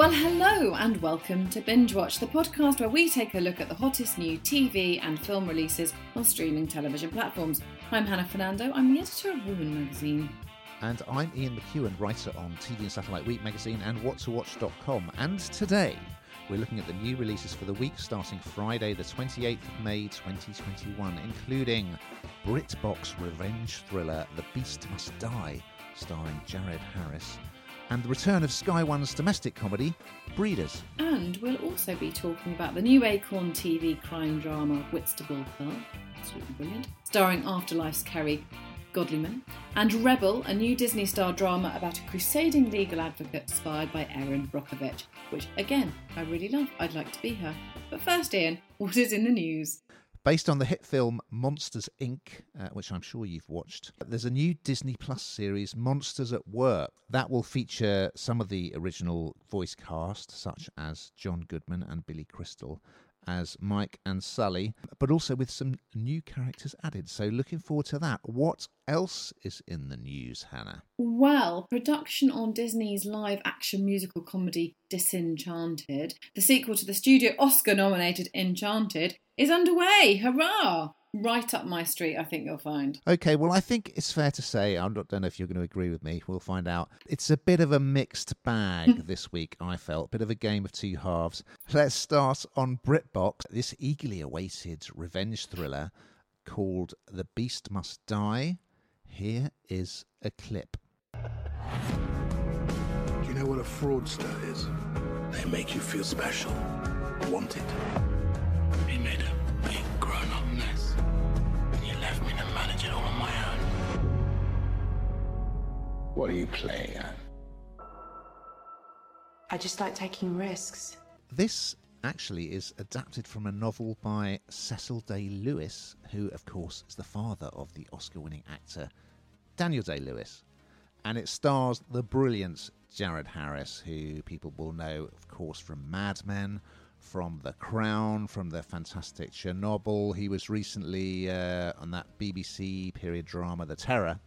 Well, hello and welcome to Binge Watch, the podcast where we take a look at the hottest new TV and film releases on streaming television platforms. I'm Hannah Fernando, I'm the editor of Woman magazine. And I'm Ian McEwan, writer on TV and Satellite Week magazine and whattowatch.com. And today we're looking at the new releases for the week starting Friday, the 28th of May 2021, including BritBox revenge thriller The Beast Must Die, starring Jared Harris and the return of Sky One's domestic comedy, Breeders. And we'll also be talking about the new Acorn TV crime drama, Whitstable Pearl, absolutely brilliant, starring Afterlife's Kerry Godliman, and Rebel, a new Disney Star drama about a crusading legal advocate inspired by Erin Brockovich, which, again, I really love. I'd like to be her. But first, Ian, what is in the news? Based on the hit film Monsters Inc., uh, which I'm sure you've watched, there's a new Disney Plus series, Monsters at Work. That will feature some of the original voice cast, such as John Goodman and Billy Crystal, as Mike and Sully, but also with some new characters added. So, looking forward to that. What else is in the news, Hannah? Well, production on Disney's live action musical comedy Disenchanted, the sequel to the studio Oscar nominated Enchanted, is underway. Hurrah! Right up my street, I think you'll find. Okay, well, I think it's fair to say, I don't know if you're going to agree with me, we'll find out. It's a bit of a mixed bag this week, I felt. Bit of a game of two halves. Let's start on BritBox, this eagerly awaited revenge thriller called The Beast Must Die. Here is a clip. Do you know what a fraudster is? They make you feel special, wanted. What are you playing at? I just like taking risks. This actually is adapted from a novel by Cecil Day Lewis, who, of course, is the father of the Oscar winning actor Daniel Day Lewis. And it stars the brilliant Jared Harris, who people will know, of course, from Mad Men, from The Crown, from the fantastic Chernobyl. He was recently uh, on that BBC period drama, The Terror.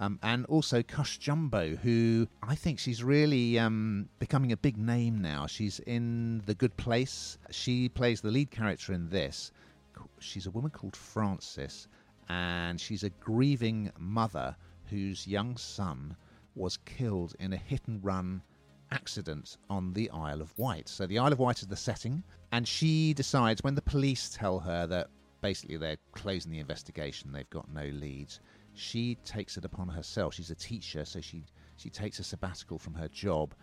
Um, and also Cush Jumbo, who I think she's really um, becoming a big name now. She's in The Good Place. She plays the lead character in this. She's a woman called Frances, and she's a grieving mother whose young son was killed in a hit and run accident on the Isle of Wight. So the Isle of Wight is the setting, and she decides when the police tell her that basically they're closing the investigation, they've got no leads she takes it upon herself. She's a teacher, so she she takes a sabbatical from her job,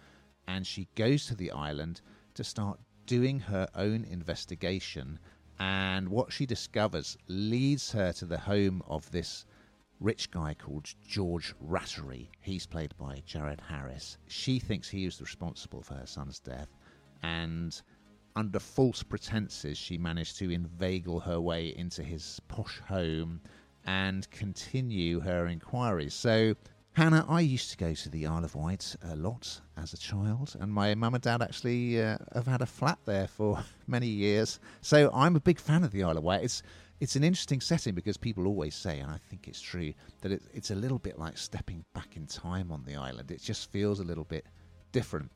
and she goes to the island to start doing her own investigation. And what she discovers leads her to the home of this rich guy called George Rattery. He's played by Jared Harris. She thinks he is responsible for her son's death, and under false pretenses, she managed to inveigle her way into his posh home and continue her inquiries. So, Hannah, I used to go to the Isle of Wight a lot as a child, and my mum and dad actually uh, have had a flat there for many years. So I'm a big fan of the Isle of Wight. It's it's an interesting setting because people always say, and I think it's true, that it, it's a little bit like stepping back in time on the island. It just feels a little bit different.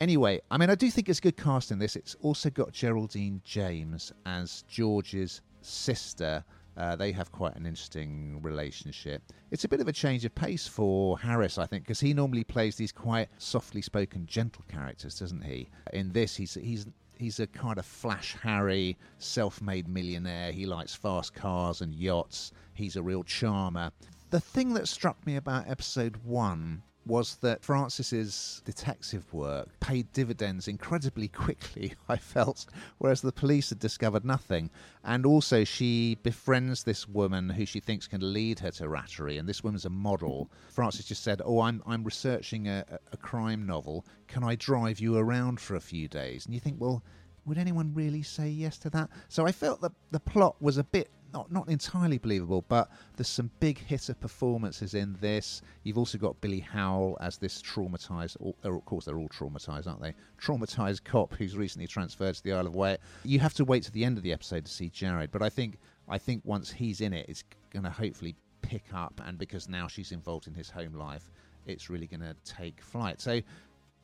Anyway, I mean, I do think it's good casting. This. It's also got Geraldine James as George's sister uh, they have quite an interesting relationship. It's a bit of a change of pace for Harris, I think, because he normally plays these quite softly spoken, gentle characters, doesn't he? In this, he's he's he's a kind of flash Harry, self-made millionaire. He likes fast cars and yachts. He's a real charmer. The thing that struck me about episode one was that Francis's detective work paid dividends incredibly quickly, I felt, whereas the police had discovered nothing. And also, she befriends this woman who she thinks can lead her to Rattery, and this woman's a model. Francis just said, Oh, I'm, I'm researching a, a crime novel. Can I drive you around for a few days? And you think, well, would anyone really say yes to that? So I felt that the plot was a bit not not entirely believable, but there's some big hitter performances in this. You've also got Billy Howle as this traumatized, or of course they're all traumatized, aren't they? Traumatized cop who's recently transferred to the Isle of Wight. You have to wait to the end of the episode to see Jared, but I think I think once he's in it, it's going to hopefully pick up, and because now she's involved in his home life, it's really going to take flight. So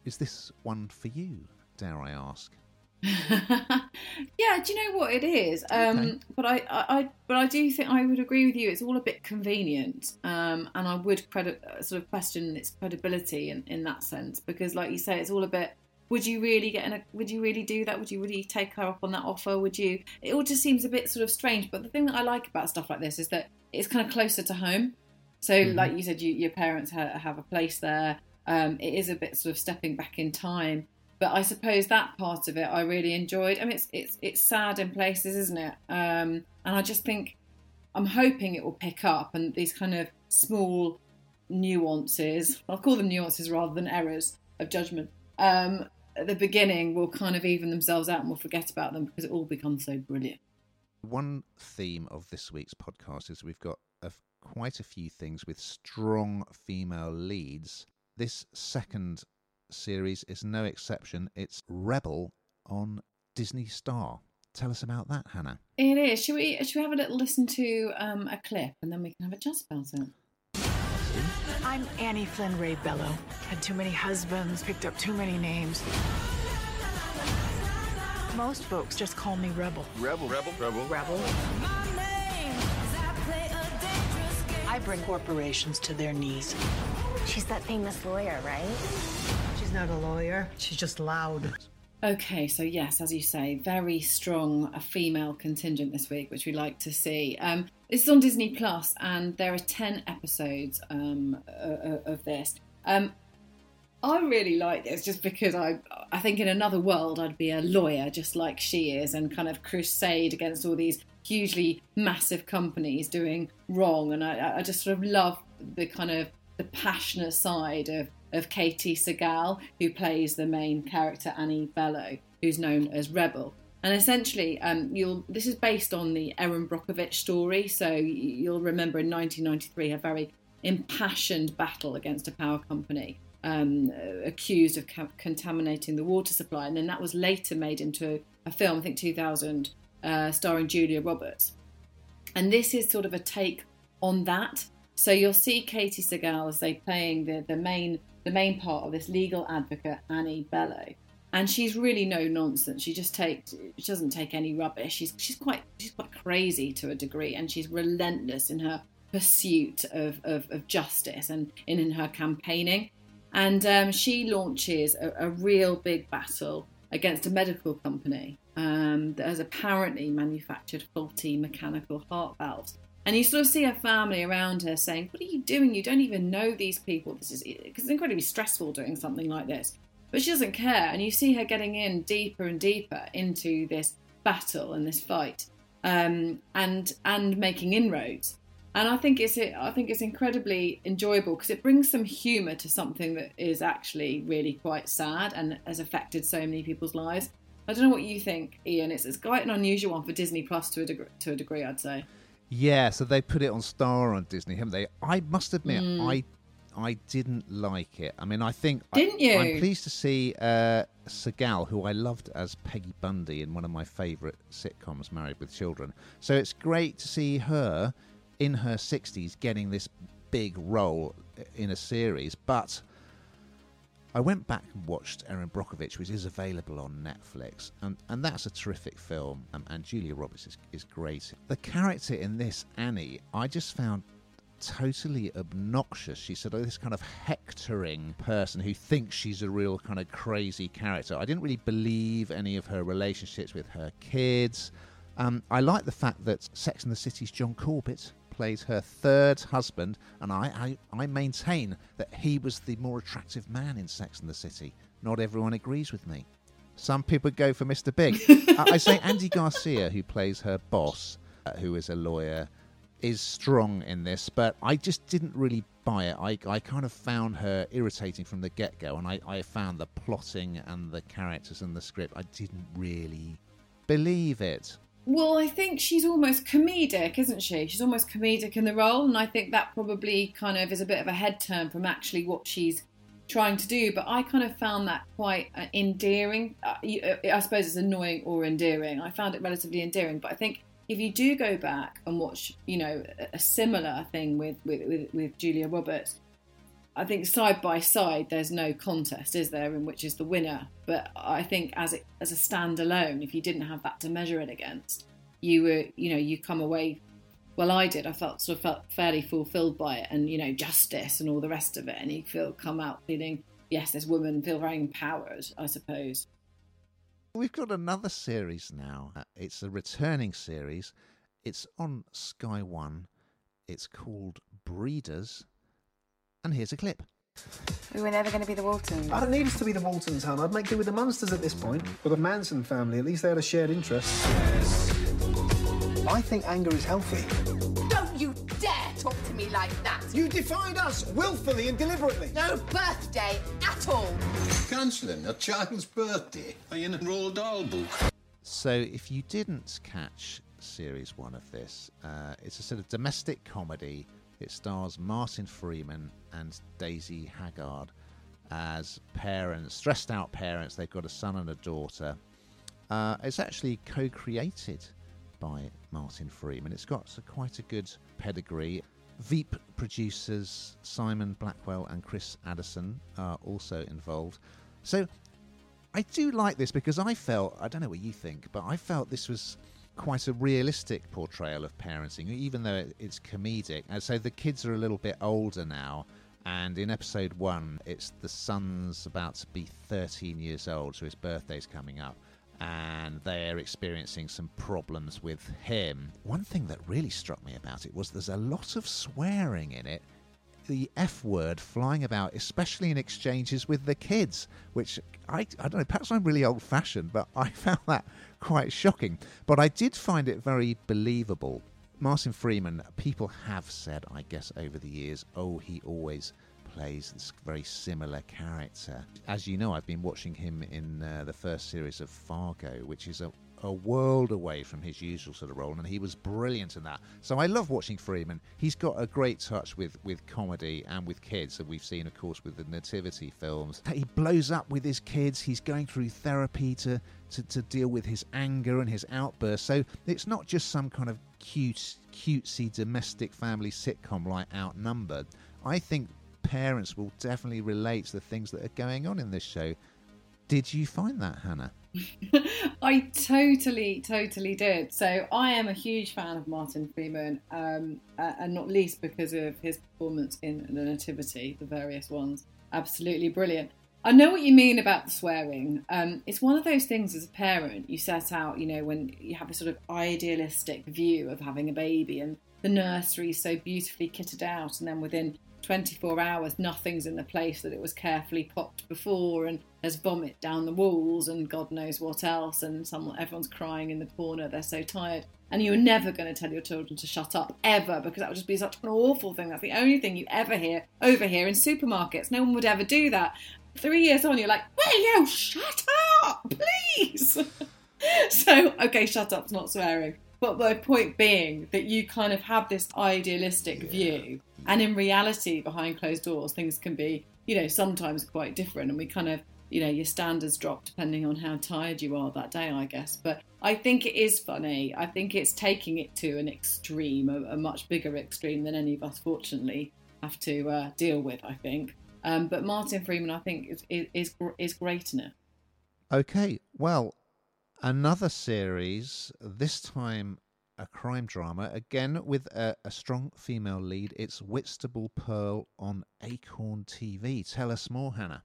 is this one for you? Dare I ask? yeah, do you know what it is? Um, Okay. But I, I, I, but I do think I would agree with you. It's all a bit convenient, um, and I would credit uh, sort of question its credibility in, in that sense because, like you say, it's all a bit. Would you really get in a? Would you really do that? Would you really take her up on that offer? Would you? It all just seems a bit sort of strange. But the thing that I like about stuff like this is that it's kind of closer to home. So, Mhm. like you said, you, your parents ha- have a place there. Um, it is a bit sort of stepping back in time but I suppose that part of it I really enjoyed. I mean, it's it's it's sad in places, isn't it? Um, and I just think I'm hoping it will pick up, and these kind of small nuances, I'll call them nuances rather than errors of judgment, um, at the beginning will kind of even themselves out, and we'll forget about them because it all becomes so brilliant. One theme of this week's podcast is we've got a, quite a few things with strong female leads. This second series is no exception. It's Rebel on Disney Star. Tell us about that, Hannah. It is. Should we should we have a little listen to um, a clip, and then we can have a chat about it? I'm Annie Flynn Ray Bello. Had too many husbands, picked up too many names. Most folks just call me Rebel. Rebel. Rebel. Rebel. Rebel? I bring corporations to their knees. She's that famous lawyer, right? She's not a lawyer, she's just loud. Okay, so yes, as you say, very strong a female contingent this week, which we like to see. Um, this is on Disney Plus, and there are ten episodes um, o- o- of this. Um, I really like this just because I, I think in another world I'd be a lawyer just like she is, and kind of crusade against all these hugely massive companies doing wrong. And I, I just sort of love the kind of the passionate side of of Katey Sagal, who plays the main character Annie Bello, who's known as Rebel. And essentially, um, you'll this is based on the Erin Brockovich story. So you'll remember in 1993 a very impassioned battle against a power company um, accused of contaminating the water supply, and then that was later made into a film, I think 2000, uh, starring Julia Roberts. And this is sort of a take on that. So you'll see Katey Sagal as they playing the, the main the main part of this legal advocate Annie Bello, and she's really no nonsense. She just takes she doesn't take any rubbish. She's she's quite she's quite crazy to a degree, and she's relentless in her pursuit of of, of justice and in, in her campaigning. And um, she launches a, a real big battle against a medical company um, that has apparently manufactured faulty mechanical heart valves. And you sort of see her family around her saying, "What are you doing? You don't even know these people. This is it's incredibly stressful doing something like this." But she doesn't care, and you see her getting in deeper and deeper into this battle and this fight, um, and and making inroads. And I think it's I think it's incredibly enjoyable because it brings some humour to something that is actually really quite sad and has affected so many people's lives. I don't know what you think, Ian. It's, it's quite an unusual one for Disney Plus to a degree, to a degree, I'd say. Yeah, so they put it on Star on Disney, haven't they? I must admit, I I didn't like it. I mean, I think. Didn't I, you? I'm pleased to see uh, Sagal, who I loved as Peggy Bundy in one of my favourite sitcoms, Married with Children. So it's great to see her in her 60s getting this big role in a series, but. I went back and watched Erin Brockovich, which is available on Netflix, and, and that's a terrific film. And Julia Roberts is, is great. The character in this, Annie, I just found totally obnoxious. She's sort of this kind of hectoring person who thinks she's a real kind of crazy character. I didn't really believe any of her relationships with her kids. Um, I like the fact that Sex and the City's John Corbett plays her third husband, and I, I, I maintain that he was the more attractive man in Sex and the City. Not everyone agrees with me. Some people go for Mr. Big. I I say Andy Garcia, who plays her boss, uh, who is a lawyer, is strong in this, but I just didn't really buy it. I, I kind of found her irritating from the get go, and I, I found the plotting and the characters and the script, I didn't really believe it. Well, I think she's almost comedic, isn't she? She's almost comedic in the role, and I think that probably kind of is a bit of a head turn from actually what she's trying to do. But I kind of found that quite uh, endearing. Uh, uh, I suppose it's annoying or endearing. I found it relatively endearing, but I think if you do go back and watch, you know, a- a similar thing with with, with, with Julia Roberts, I think side by side, there's no contest, is there, in which is the winner. But I think as it as a standalone, if you didn't have that to measure it against, you were, you know, you come away. Well, I did. I felt sort of felt fairly fulfilled by it, and you know, justice and all the rest of it, and you feel come out feeling yes, this woman feel very empowered, I suppose. We've got another series now. Uh, It's a returning series. It's on Sky One. It's called Breeders. And here's a clip. We were never going to be the Waltons. I don't need us to be the Waltons, hon. I'd make do with the Munsters at this point. With the Manson family, at least they had a shared interest. I think anger is healthy. Don't you dare talk to me like that! You defied us willfully and deliberately. No birthday at all! Cancelling a child's birthday. Are you in a Roald Dahl book? So, if you didn't catch series one of this, uh, it's a sort of domestic comedy. It stars Martin Freeman and Daisy Haggard as parents, stressed out parents. They've got a son and a daughter. Uh, it's actually co created by Martin Freeman. It's got a, quite a good pedigree. Veep producers Simon Blackwell and Chris Addison are also involved. So I do like this because I felt, I don't know what you think, but I felt this was quite a realistic portrayal of parenting, even though it- it's comedic. And so the kids are a little bit older now. And in episode one, it's the son's about to be 13 years old, so his birthday's coming up. And they're experiencing some problems with him. One thing that really struck me about it was there's a lot of swearing in it the F word flying about, especially in exchanges with the kids, which I, I don't know, perhaps I'm really old fashioned, but I found that quite shocking. But I did find it very believable. Martin Freeman, people have said, I guess, over the years, oh, he always plays this very similar character. As you know, I've been watching him in uh, the first series of Fargo, which is a a world away from his usual sort of role, and he was brilliant in that. So I love watching Freeman. He's got a great touch with, with comedy and with kids, and we've seen, of course, with the Nativity films. He blows up with his kids. He's going through therapy to, to, to deal with his anger and his outbursts. So it's not just some kind of cute, cutesy domestic family sitcom like Outnumbered. I think parents will definitely relate to the things that are going on in this show. Did you find that, Hannah? I totally, totally did. So I am a huge fan of Martin Freeman, um, uh, and not least because of his performance in The Nativity, the various ones. Absolutely brilliant. I know what you mean about the swearing. Um, it's one of those things as a parent you set out, you know, when you have a sort of idealistic view of having a baby and the nursery is so beautifully kitted out, and then within 24 hours, nothing's in the place that it was carefully popped before, and there's vomit down the walls, and God knows what else, and someone, everyone's crying in the corner, they're so tired. And you're never going to tell your children to shut up ever because that would just be such an awful thing. That's the only thing you ever hear over here in supermarkets. No one would ever do that. Three years on, you're like, will you shut up, please? so, okay, shut up's not swearing. But my point being that you kind of have this idealistic view, and in reality, behind closed doors, things can be, you know, sometimes quite different. And we kind of, you know, your standards drop depending on how tired you are that day, I guess. But I think it is funny. I think it's taking it to an extreme, a, a much bigger extreme than any of us, fortunately, have to uh, deal with. I think. Um, but Martin Freeman, I think, is, is is is great in it. Okay, well, another series, this time a crime drama, again with a, a strong female lead. It's Whitstable Pearl on Acorn TV. Tell us more, Hannah.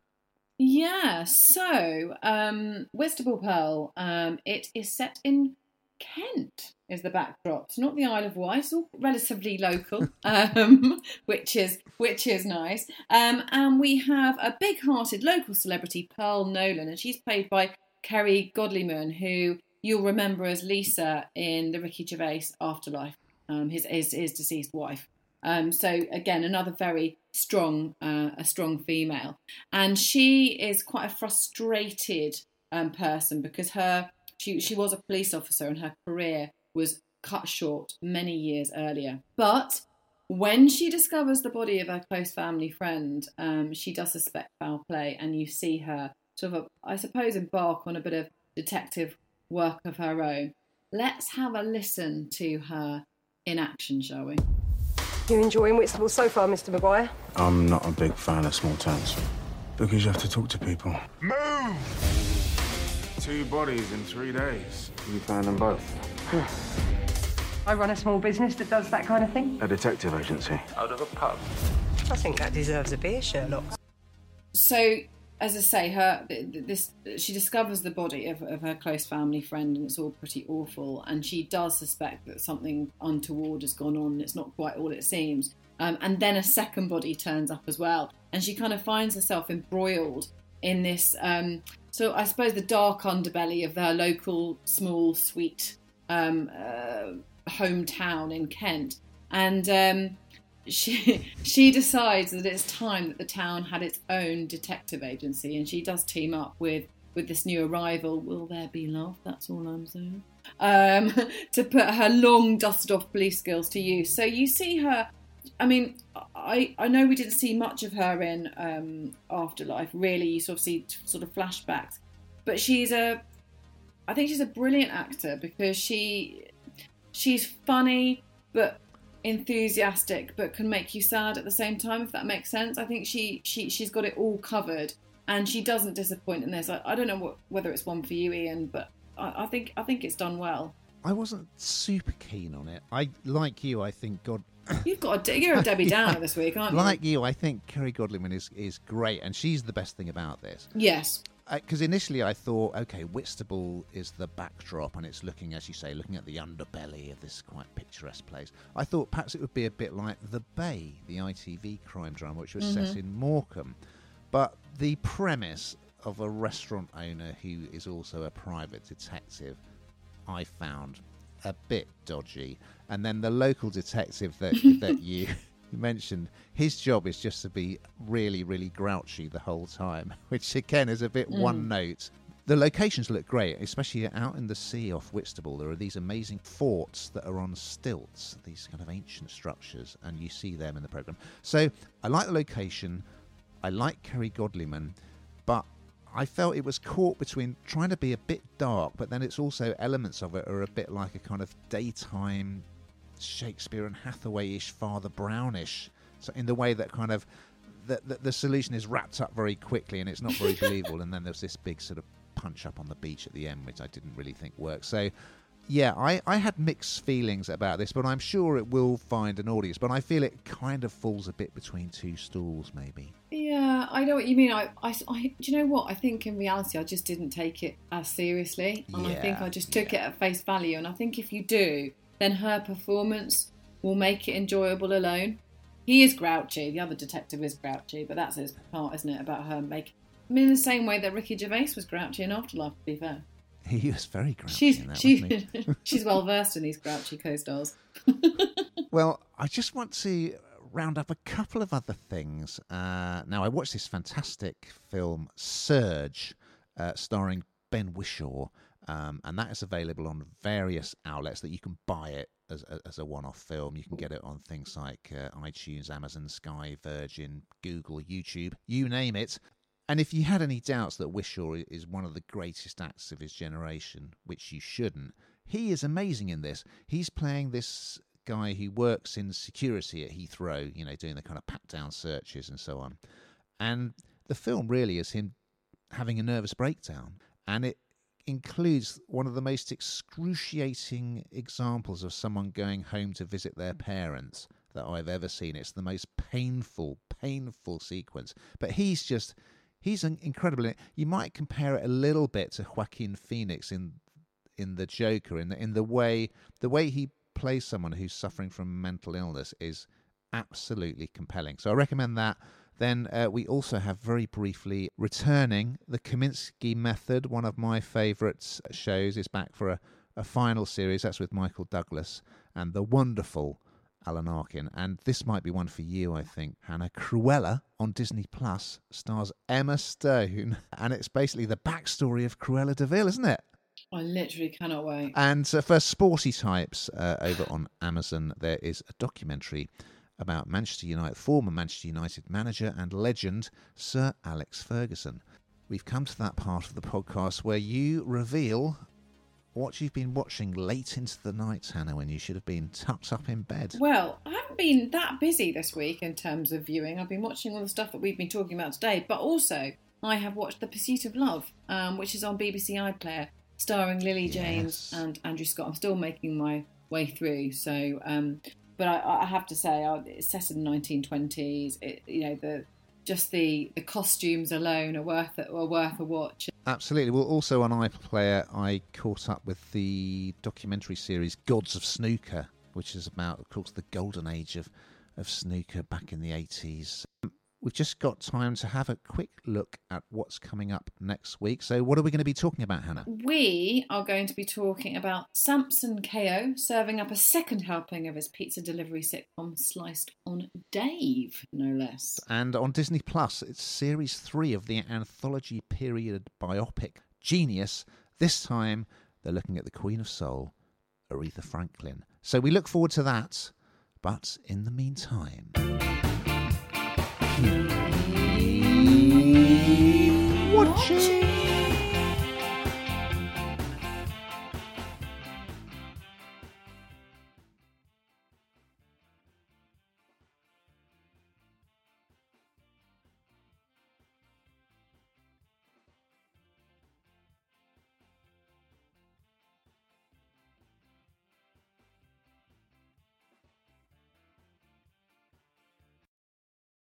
Yeah, so um, Whitstable Pearl, um, it is set in Kent, is the backdrop. It's not the Isle of Wight, it's all relatively local, um, which is which is nice. Um, and we have a big-hearted local celebrity, Pearl Nolan, and she's played by Kerry Godliman, who you'll remember as Lisa in the Ricky Gervais Afterlife, um, his, his his deceased wife. Um, so again, another very strong, uh, a strong female, and she is quite a frustrated um, person because her she she was a police officer and her career was cut short many years earlier. But when she discovers the body of her close family friend, um, she does suspect foul play, and you see her sort of, I suppose, embark on a bit of detective work of her own. Let's have a listen to her in action, shall we? You enjoying Whitstable so far, Mr. Maguire? I'm not a big fan of small towns. Because you have to talk to people. Move! Two bodies in three days. We found them both. I run a small business that does that kind of thing. A detective agency. Out of a pub. I think that deserves a beer, Sherlock. So, as I say, her th- th- this she discovers the body of, of her close family friend, and it's all pretty awful. And she does suspect that something untoward has gone on. It's not quite all it seems. Um, and then a second body turns up as well, and she kind of finds herself embroiled in this. Um, so I suppose the dark underbelly of her local small sweet um, uh, hometown in Kent, and um, she she decides that it's time that the town had its own detective agency, and she does team up with with this new arrival. Will there be love? That's all I'm saying. Um, to put her long dusted off police skills to use. So you see her. I mean, I I know we didn't see much of her in um, Afterlife. Really, you sort of see sort of flashbacks, but she's a. I think she's a brilliant actor because she she's funny but enthusiastic but can make you sad at the same time if that makes sense i think she she she's got it all covered and she doesn't disappoint in this i, I don't know what, whether it's one for you ian but I, I think i think it's done well I wasn't super keen on it. I like you. I think God. you've got a you're a debbie downer this week aren't you Like you, I think Kerry Godliman is is great, and she's the best thing about this. yes Because initially I thought, okay, Whitstable is the backdrop, and it's looking, as you say, looking at the underbelly of this quite picturesque place. I thought perhaps it would be a bit like The Bay, the ITV crime drama, which was set Mhm. in Morecambe. But the premise of a restaurant owner who is also a private detective, I found a bit dodgy. And then the local detective that that you mentioned, his job is just to be really, really grouchy the whole time, which again is a bit Mm. one note. The locations look great, especially out in the sea off Whitstable. There are these amazing forts that are on stilts, these kind of ancient structures, and you see them in the program. So I like the location. I like Kerry Godliman, but I felt it was caught between trying to be a bit dark, but then it's also elements of it are a bit like a kind of daytime Shakespeare and Hathaway-ish, Father Brownish, so in the way that kind of the, the, the solution is wrapped up very quickly and it's not very believable, and then there's this big sort of punch up on the beach at the end, which I didn't really think worked. So. Yeah, I, I had mixed feelings about this, but I'm sure it will find an audience. But I feel it kind of falls a bit between two stools, maybe. Yeah, I know what you mean. I, I, I- do you know what? I think in reality, I just didn't take it as seriously, and I think I just took it at face value. And I think if you do, then her performance will make it enjoyable alone. He is grouchy. The other detective is grouchy, but that's his part, isn't it? About her making. I mean, in the same way that Ricky Gervais was grouchy in Afterlife. To be fair, He was very grouchy she's in that, she, she's well versed in these grouchy co-stars. Well, I just want to round up a couple of other things. Uh, now, I watched this fantastic film, Surge, uh, starring Ben Whishaw, um, and that is available on various outlets that you can buy it as, as a one off film. You can get it on things like uh, iTunes, Amazon, Sky, Virgin, Google, YouTube, you name it. And if you had any doubts that Whishaw is one of the greatest acts of his generation, which you shouldn't, he is amazing in this. He's playing this guy who works in security at Heathrow, you know, doing the kind of pat down searches and so on. And the film really is him having a nervous breakdown. And it includes one of the most excruciating examples of someone going home to visit their mm. parents that I've ever seen. It's the most painful, painful sequence. But he's just, he's an incredible. You might compare it a little bit to Joaquin Phoenix in in the Joker, in the, in the way the way he plays someone who's suffering from mental illness is absolutely compelling. So I recommend that. Then uh, we also have very briefly returning the Kominsky Method, one of my favourite shows, is back for a, a final series. That's with Michael Douglas and the wonderful Alan Arkin. And this might be one for you, I think. Hannah Cruella on Disney Plus stars Emma Stone, and it's basically the backstory of Cruella de Vil, isn't it? I literally cannot wait. And uh, for sporty types uh, over on Amazon, there is a documentary about Manchester United, former Manchester United manager and legend, Sir Alex Ferguson. We've come to that part of the podcast where you reveal what you've been watching late into the night, Hannah, when you should have been tucked up in bed. Well, I haven't been that busy this week in terms of viewing. I've been watching all the stuff that we've been talking about today, but also I have watched The Pursuit of Love, um, which is on BBC iPlayer, starring Lily James Yes. and Andrew Scott. I'm still making my way through, so um, but I, I have to say, uh, it's set in the 1920s. It, you know, the just the the costumes alone are worth it, are worth a watch. Absolutely. Well, also on iPlayer, I caught up with the documentary series Gods of Snooker, which is about, of course, the golden age of, of snooker back in the 80s. We've just got time to have a quick look at what's coming up next week. So, what are we going to be talking about, Hannah? We are going to be talking about Samson Kayo serving up a second helping of his pizza delivery sitcom Sliced on Dave, no less. And on Disney Plus, it's series three of the anthology period biopic Genius. This time, they're looking at the Queen of Soul, Aretha Franklin. So we look forward to that. But in the meantime, Watching.